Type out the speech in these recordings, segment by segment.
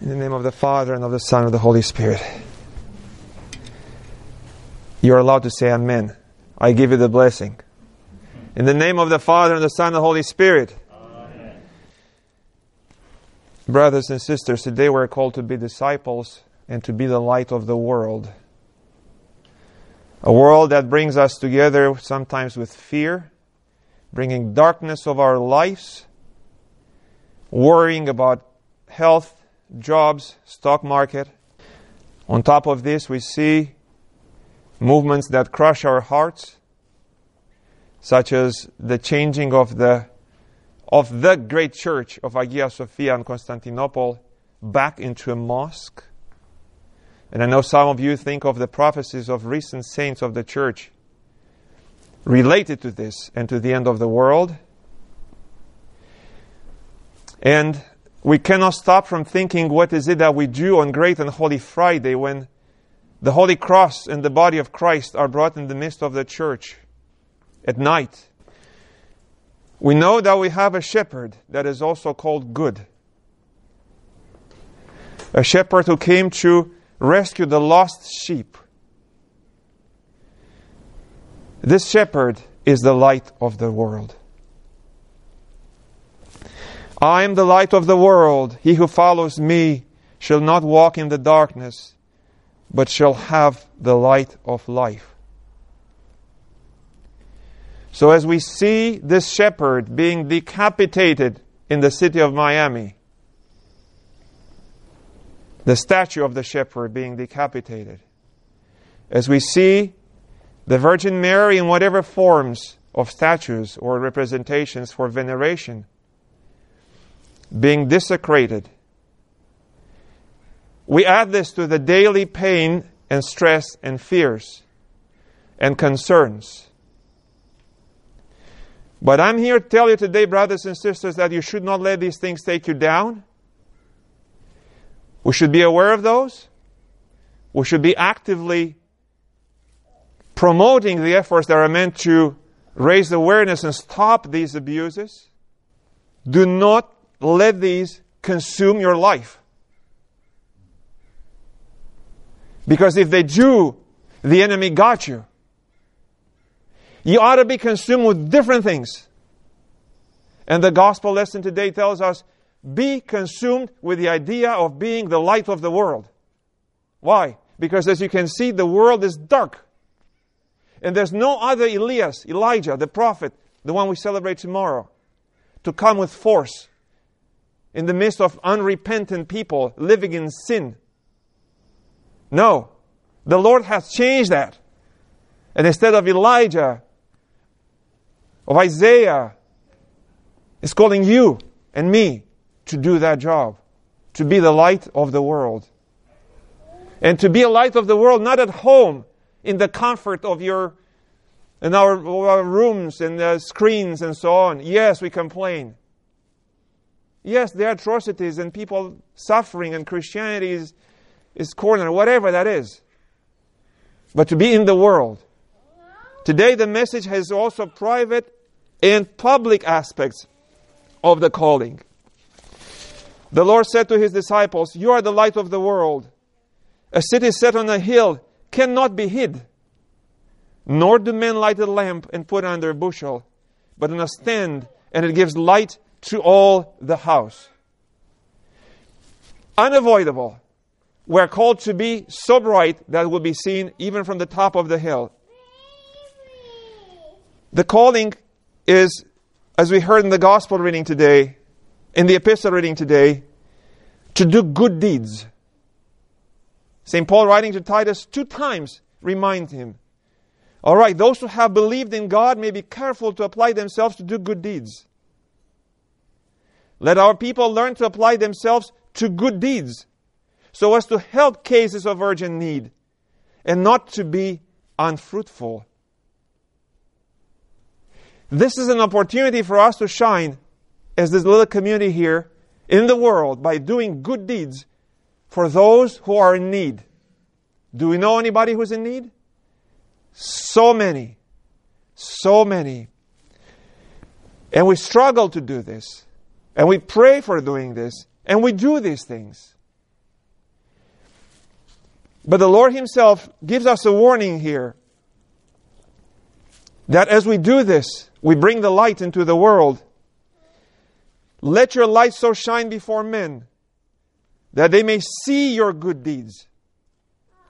In the name of the Father, and of the Son, and of the Holy Spirit. You are allowed to say Amen. I give you the blessing. In the name of the Father, and the Son, and the Holy Spirit. Amen. Brothers and sisters, today we're called to be disciples and to be the light of the world. A world that brings us together sometimes with fear, bringing darkness of our lives, worrying about health, jobs, stock market. On top of this, we see movements that crush our hearts, such as the changing of the of the great church of Hagia Sophia in Constantinople back into a mosque. And I know some of you think of the prophecies of recent saints of the church related to this and to the end of the world. And we cannot stop from thinking what is it that we do on Great and Holy Friday when the Holy Cross and the body of Christ are brought in the midst of the church at night. We know that we have a shepherd that is also called good. A shepherd who came to rescue the lost sheep. This shepherd is the light of the world. I am the light of the world. He who follows me shall not walk in the darkness, but shall have the light of life. So, as we see this shepherd being decapitated in the city of Miami, the statue of the shepherd being decapitated, as we see the Virgin Mary in whatever forms of statues or representations for veneration being desecrated. We add this to the daily pain and stress and fears and concerns. But I'm here to tell you today, brothers and sisters, that you should not let these things take you down. We should be aware of those. We should be actively promoting the efforts that are meant to raise awareness and stop these abuses. Do not let these consume your life. Because if they do, the enemy got you. You ought to be consumed with different things. And the gospel lesson today tells us be consumed with the idea of being the light of the world. Why? Because as you can see, the world is dark. And there's no other Elias, Elijah, the prophet, the one we celebrate tomorrow, to come with force in the midst of unrepentant people living in sin. No. The Lord has changed that. And instead of Elijah, of Isaiah, is calling you and me to do that job, to be the light of the world. And to be a light of the world, not at home in the comfort of your in our, our rooms and the screens and so on. Yes, we complain. Yes, there are atrocities and people suffering, and Christianity is, is cornered, whatever that is. But to be in the world. Today, the message has also private and public aspects of the calling. The Lord said to his disciples, You are the light of the world. A city set on a hill cannot be hid. Nor do men light a lamp and put it under a bushel, but on a stand, and it gives light to all the house. Unavoidable. We're called to be so bright that will be seen even from the top of the hill. The calling is, as we heard in the gospel reading today, in the epistle reading today, to do good deeds. St. Paul, writing to Titus two times, reminds him. All right, those who have believed in God may be careful to apply themselves to do good deeds. Let our people learn to apply themselves to good deeds so as to help cases of urgent need and not to be unfruitful. This is an opportunity for us to shine as this little community here in the world by doing good deeds for those who are in need. Do we know anybody who's in need? So many. So many. And we struggle to do this. And we pray for doing this. And we do these things. But the Lord Himself gives us a warning here that as we do this, we bring the light into the world. Let your light so shine before men that they may see your good deeds.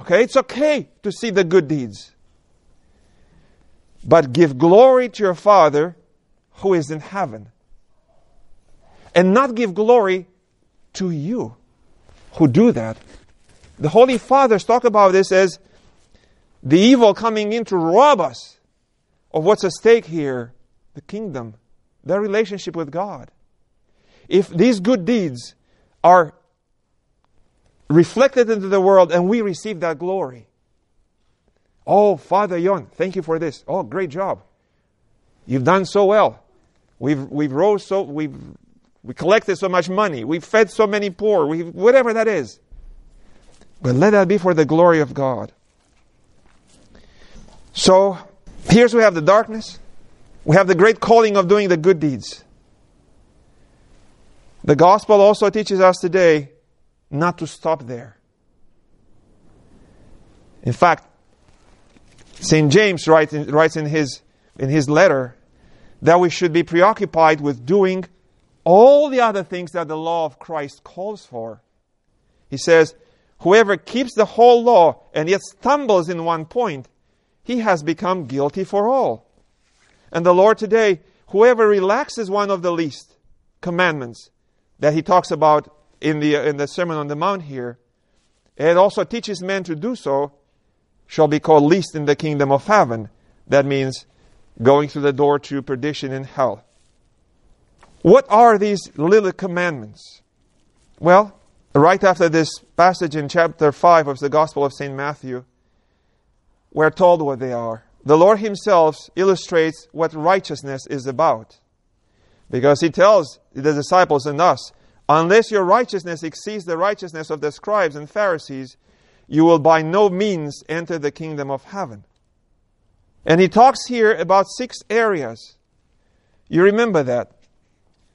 Okay, it's okay to see the good deeds. But give glory to your Father who is in heaven. And not give glory to you who do that. The Holy Fathers talk about this as the evil coming in to rob us of what's at stake here the kingdom, the relationship with God. If these good deeds are reflected into the world and we receive that glory. Oh, Father Yon, thank you for this. Oh, great job. You've done so well. We've, we've rose so, we've, we collected so much money. We've fed so many poor. We, whatever that is. But let that be for the glory of God. So, here's we have the darkness. We have the great calling of doing the good deeds. The gospel also teaches us today not to stop there. In fact, St. James writes in, writes in, his, in his letter that we should be preoccupied with doing all the other things that the law of Christ calls for. He says, Whoever keeps the whole law and yet stumbles in one point, he has become guilty for all. And the Lord today, whoever relaxes one of the least commandments that he talks about in the, in the Sermon on the Mount here, and also teaches men to do so, shall be called least in the kingdom of heaven. That means going through the door to perdition in hell. What are these little commandments? Well, right after this passage in chapter 5 of the Gospel of St. Matthew, we're told what they are. The Lord Himself illustrates what righteousness is about. Because He tells the disciples and us Unless your righteousness exceeds the righteousness of the scribes and Pharisees, you will by no means enter the kingdom of heaven. And he talks here about six areas. You remember that.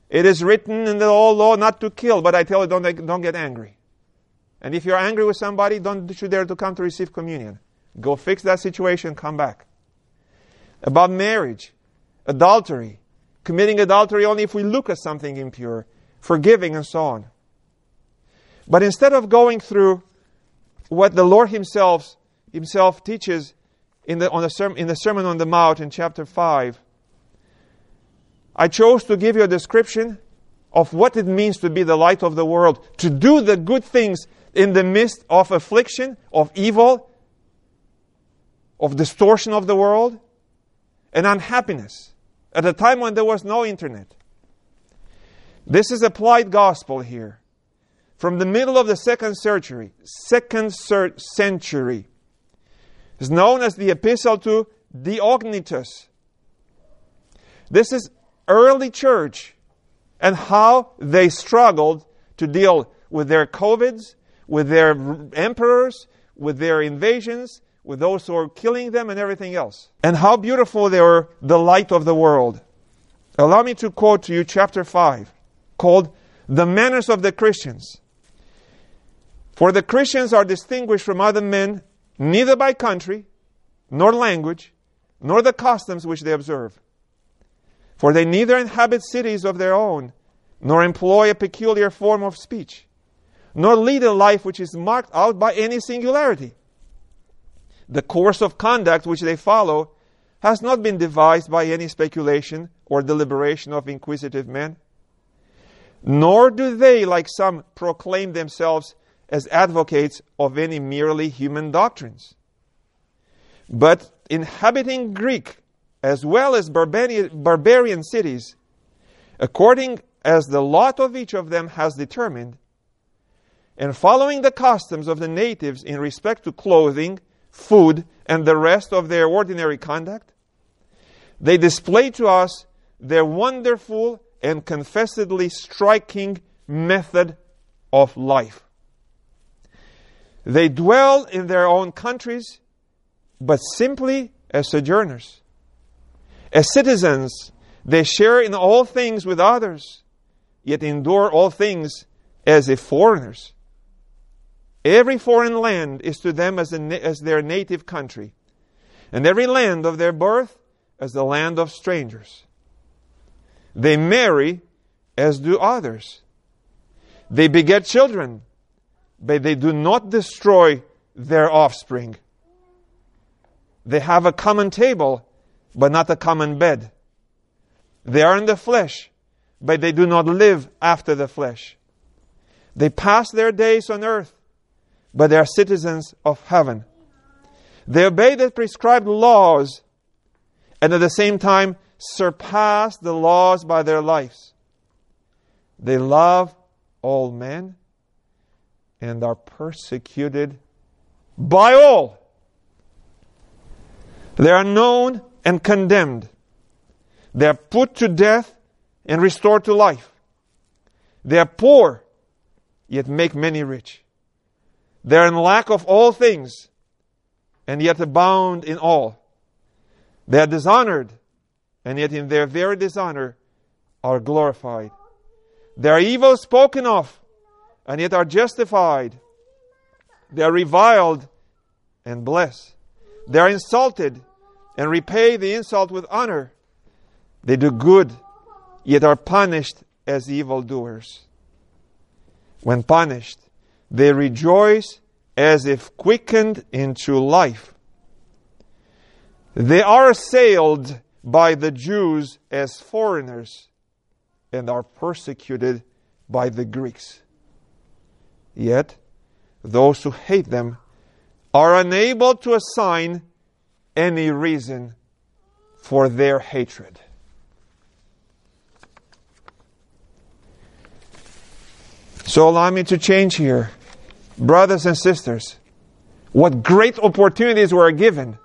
It is written in the old law not to kill, but I tell you, don't, don't get angry. And if you're angry with somebody, don't you dare to come to receive communion. Go fix that situation, come back. About marriage, adultery, committing adultery only if we look at something impure forgiving, and so on. But instead of going through what the Lord Himself, himself teaches in the, on the sermon, in the Sermon on the Mount in chapter 5, I chose to give you a description of what it means to be the light of the world, to do the good things in the midst of affliction, of evil, of distortion of the world, and unhappiness. At a time when there was no internet. This is applied gospel here. From the middle of the second century, second century, is known as the Epistle to Diognetus. This is early church and how they struggled to deal with their COVIDs, with their emperors, with their invasions, with those who are killing them, and everything else. And how beautiful they were the light of the world. Allow me to quote to you chapter 5 called the manners of the Christians. For the Christians are distinguished from other men neither by country, nor language, nor the customs which they observe. For they neither inhabit cities of their own, nor employ a peculiar form of speech, nor lead a life which is marked out by any singularity. The course of conduct which they follow has not been devised by any speculation or deliberation of inquisitive men nor do they, like some, proclaim themselves as advocates of any merely human doctrines. But inhabiting Greek as well as barbarian, cities, according as the lot of each of them has determined, and following the customs of the natives in respect to clothing, food, and the rest of their ordinary conduct, they display to us their wonderful and confessedly striking method of life. They dwell in their own countries, but simply as sojourners. As citizens, they share in all things with others, yet endure all things as if foreigners. Every foreign land is to them as, a, as their native country, and every land of their birth as the land of strangers. They marry as do others. They beget children, but they do not destroy their offspring. They have a common table, but not a common bed. They are in the flesh, but they do not live after the flesh. They pass their days on earth, but they are citizens of heaven. They obey the prescribed laws and at the same time surpass the laws by their lives. They love all men and are persecuted by all. They are known and condemned. They are put to death and restored to life. They are poor, yet make many rich. They are in lack of all things, and yet abound in all. They are dishonored, and yet in their very dishonor are glorified. They are evil spoken of, and yet are justified. They are reviled and blessed. They are insulted and repay the insult with honor. They do good, yet are punished as evildoers. When punished, they rejoice as if quickened into life. They are assailed by the Jews as foreigners and are persecuted by the Greeks. Yet, those who hate them are unable to assign any reason for their hatred. So, allow me to change here. Brothers and sisters, what great opportunities were given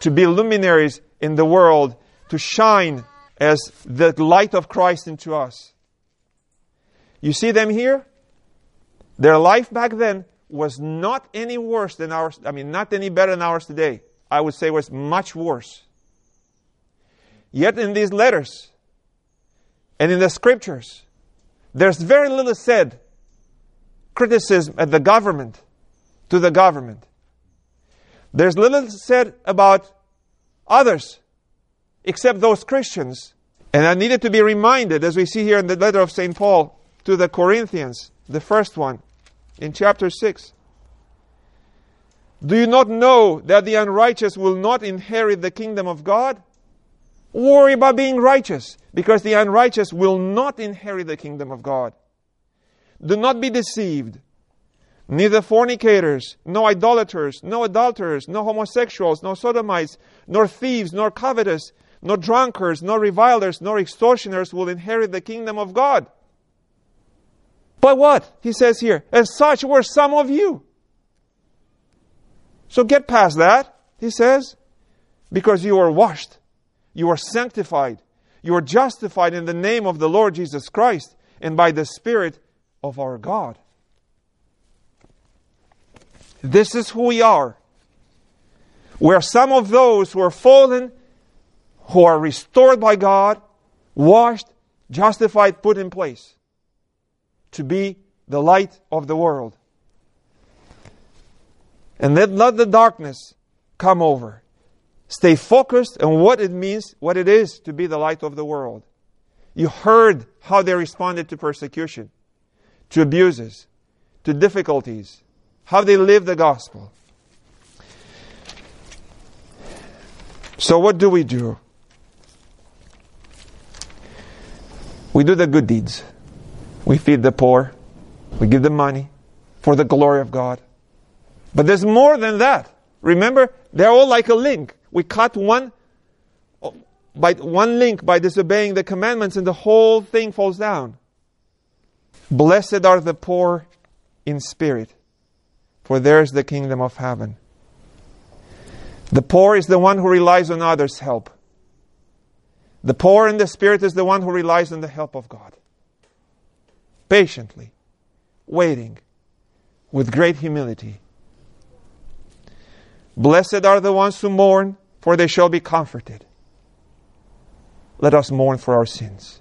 to be luminaries in the world, to shine as the light of Christ into us. You see them here? Their life back then was not any worse than ours, I mean, not any better than ours today. I would say was much worse. Yet in these letters and in the scriptures, there's very little said criticism at the government to the government. There's little said about others except those Christians. And I needed to be reminded, as we see here in the letter of St. Paul to the Corinthians, the first one, in chapter 6. Do you not know that the unrighteous will not inherit the kingdom of God? Worry about being righteous, because the unrighteous will not inherit the kingdom of God. Do not be deceived neither fornicators, no idolaters, no adulterers, no homosexuals, no sodomites, nor thieves, nor covetous, nor drunkards, nor revilers, nor extortioners will inherit the kingdom of God. But what? He says here, and such were some of you. So get past that, he says, because you are washed, you are sanctified, you are justified in the name of the Lord Jesus Christ and by the Spirit of our God. This is who we are. We're some of those who are fallen, who are restored by God, washed, justified, put in place to be the light of the world. And let not the darkness come over. Stay focused on what it means, what it is to be the light of the world. You heard how they responded to persecution, to abuses, to difficulties, how they live the gospel. So, what do we do? We do the good deeds. We feed the poor. We give them money for the glory of God. But there's more than that. Remember, they're all like a link. We cut one by one link by disobeying the commandments and the whole thing falls down. Blessed are the poor in spirit, for theirs the kingdom of heaven. The poor is the one who relies on others' help. The poor in the spirit is the one who relies on the help of God. Patiently, waiting, with great humility. Blessed are the ones who mourn, for they shall be comforted. Let us mourn for our sins.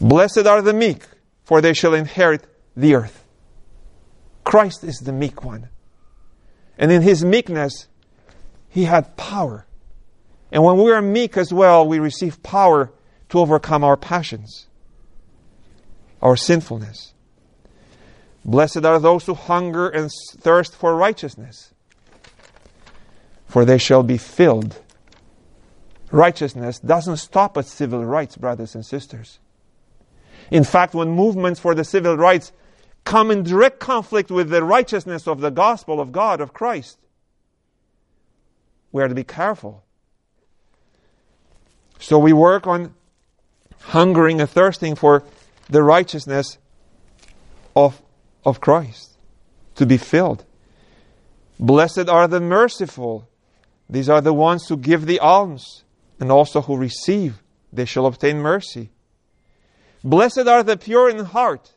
Blessed are the meek, for they shall inherit the earth. Christ is the meek one. And in his meekness, he had power. And when we are meek as well, we receive power to overcome our passions, our sinfulness. Blessed are those who hunger and thirst for righteousness, for they shall be filled. Righteousness doesn't stop at civil rights, brothers and sisters. In fact, when movements for the civil rights come in direct conflict with the righteousness of the gospel of God, of Christ, we are to be careful. So we work on hungering and thirsting for the righteousness of, of Christ, to be filled. Blessed are the merciful. These are the ones who give the alms and also who receive. They shall obtain mercy. Blessed are the pure in heart.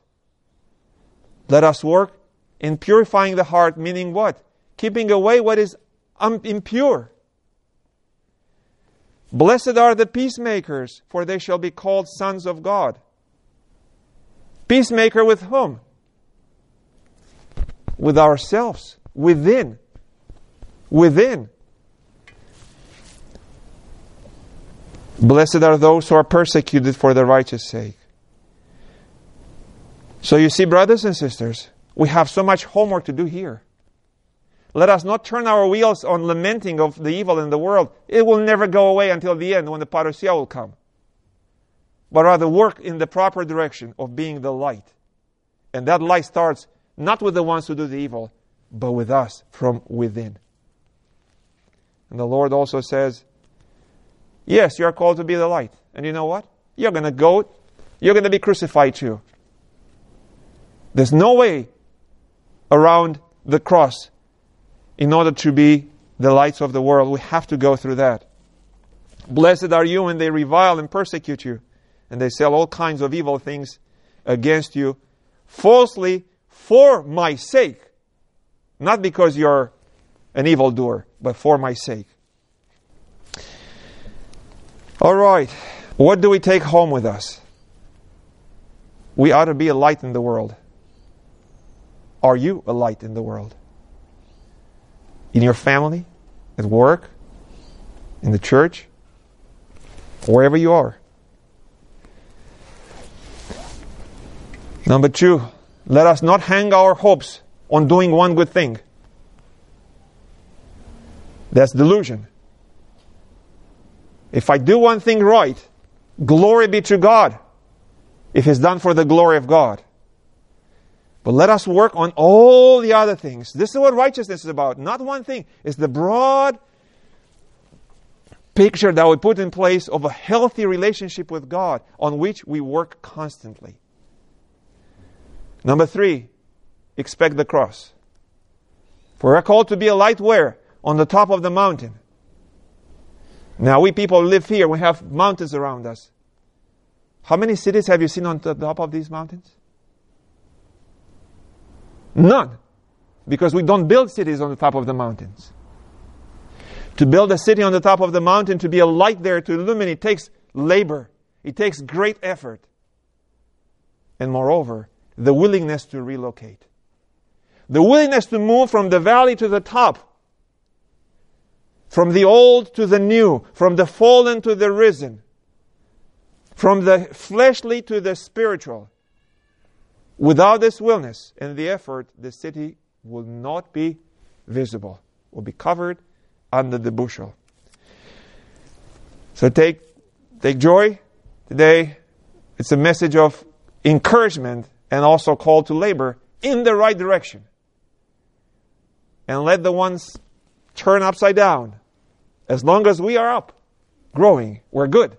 Let us work in purifying the heart, meaning what? Keeping away what is um, impure. Blessed are the peacemakers, for they shall be called sons of God. Peacemaker with whom? With ourselves, within. Within. Blessed are those who are persecuted for the righteous sake. So you see, brothers and sisters, we have so much homework to do here. Let us not turn our wheels on lamenting of the evil in the world. It will never go away until the end when the parousia will come. But rather work in the proper direction of being the light. And that light starts not with the ones who do the evil, but with us from within. And the Lord also says, Yes, you are called to be the light. And you know what? You're going to go, you're going to be crucified too. There's no way around the cross in order to be the lights of the world. We have to go through that. Blessed are you when they revile and persecute you, and they say all kinds of evil things against you falsely for my sake. Not because you're an evildoer, but for my sake. All right. What do we take home with us? We ought to be a light in the world. Are you a light in the world? In your family, at work, in the church, wherever you are. Number two, let us not hang our hopes on doing one good thing. That's delusion. If I do one thing right, glory be to God. If it's done for the glory of God. But let us work on all the other things. This is what righteousness is about. Not one thing. It's the broad picture that we put in place of a healthy relationship with God on which we work constantly. Number three, expect the cross. For we're called to be a light where? On the top of the mountain. Now, we people live here, we have mountains around us. How many cities have you seen on the top of these mountains? None. Because we don't build cities on the top of the mountains. To build a city on the top of the mountain, to be a light there, to illuminate, takes labor. It takes great effort. And moreover, the willingness to relocate. The willingness to move from the valley to the top. From the old to the new. From the fallen to the risen. From the fleshly to the spiritual. Without this willingness and the effort, the city will not be visible, will be covered under the bushel. So take, take joy today. It's a message of encouragement and also call to labor in the right direction. And let the ones turn upside down. As long as we are up, growing, we're good.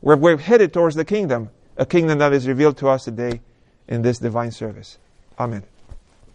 We're, we're headed towards the kingdom, a kingdom that is revealed to us today in this divine service. Amen.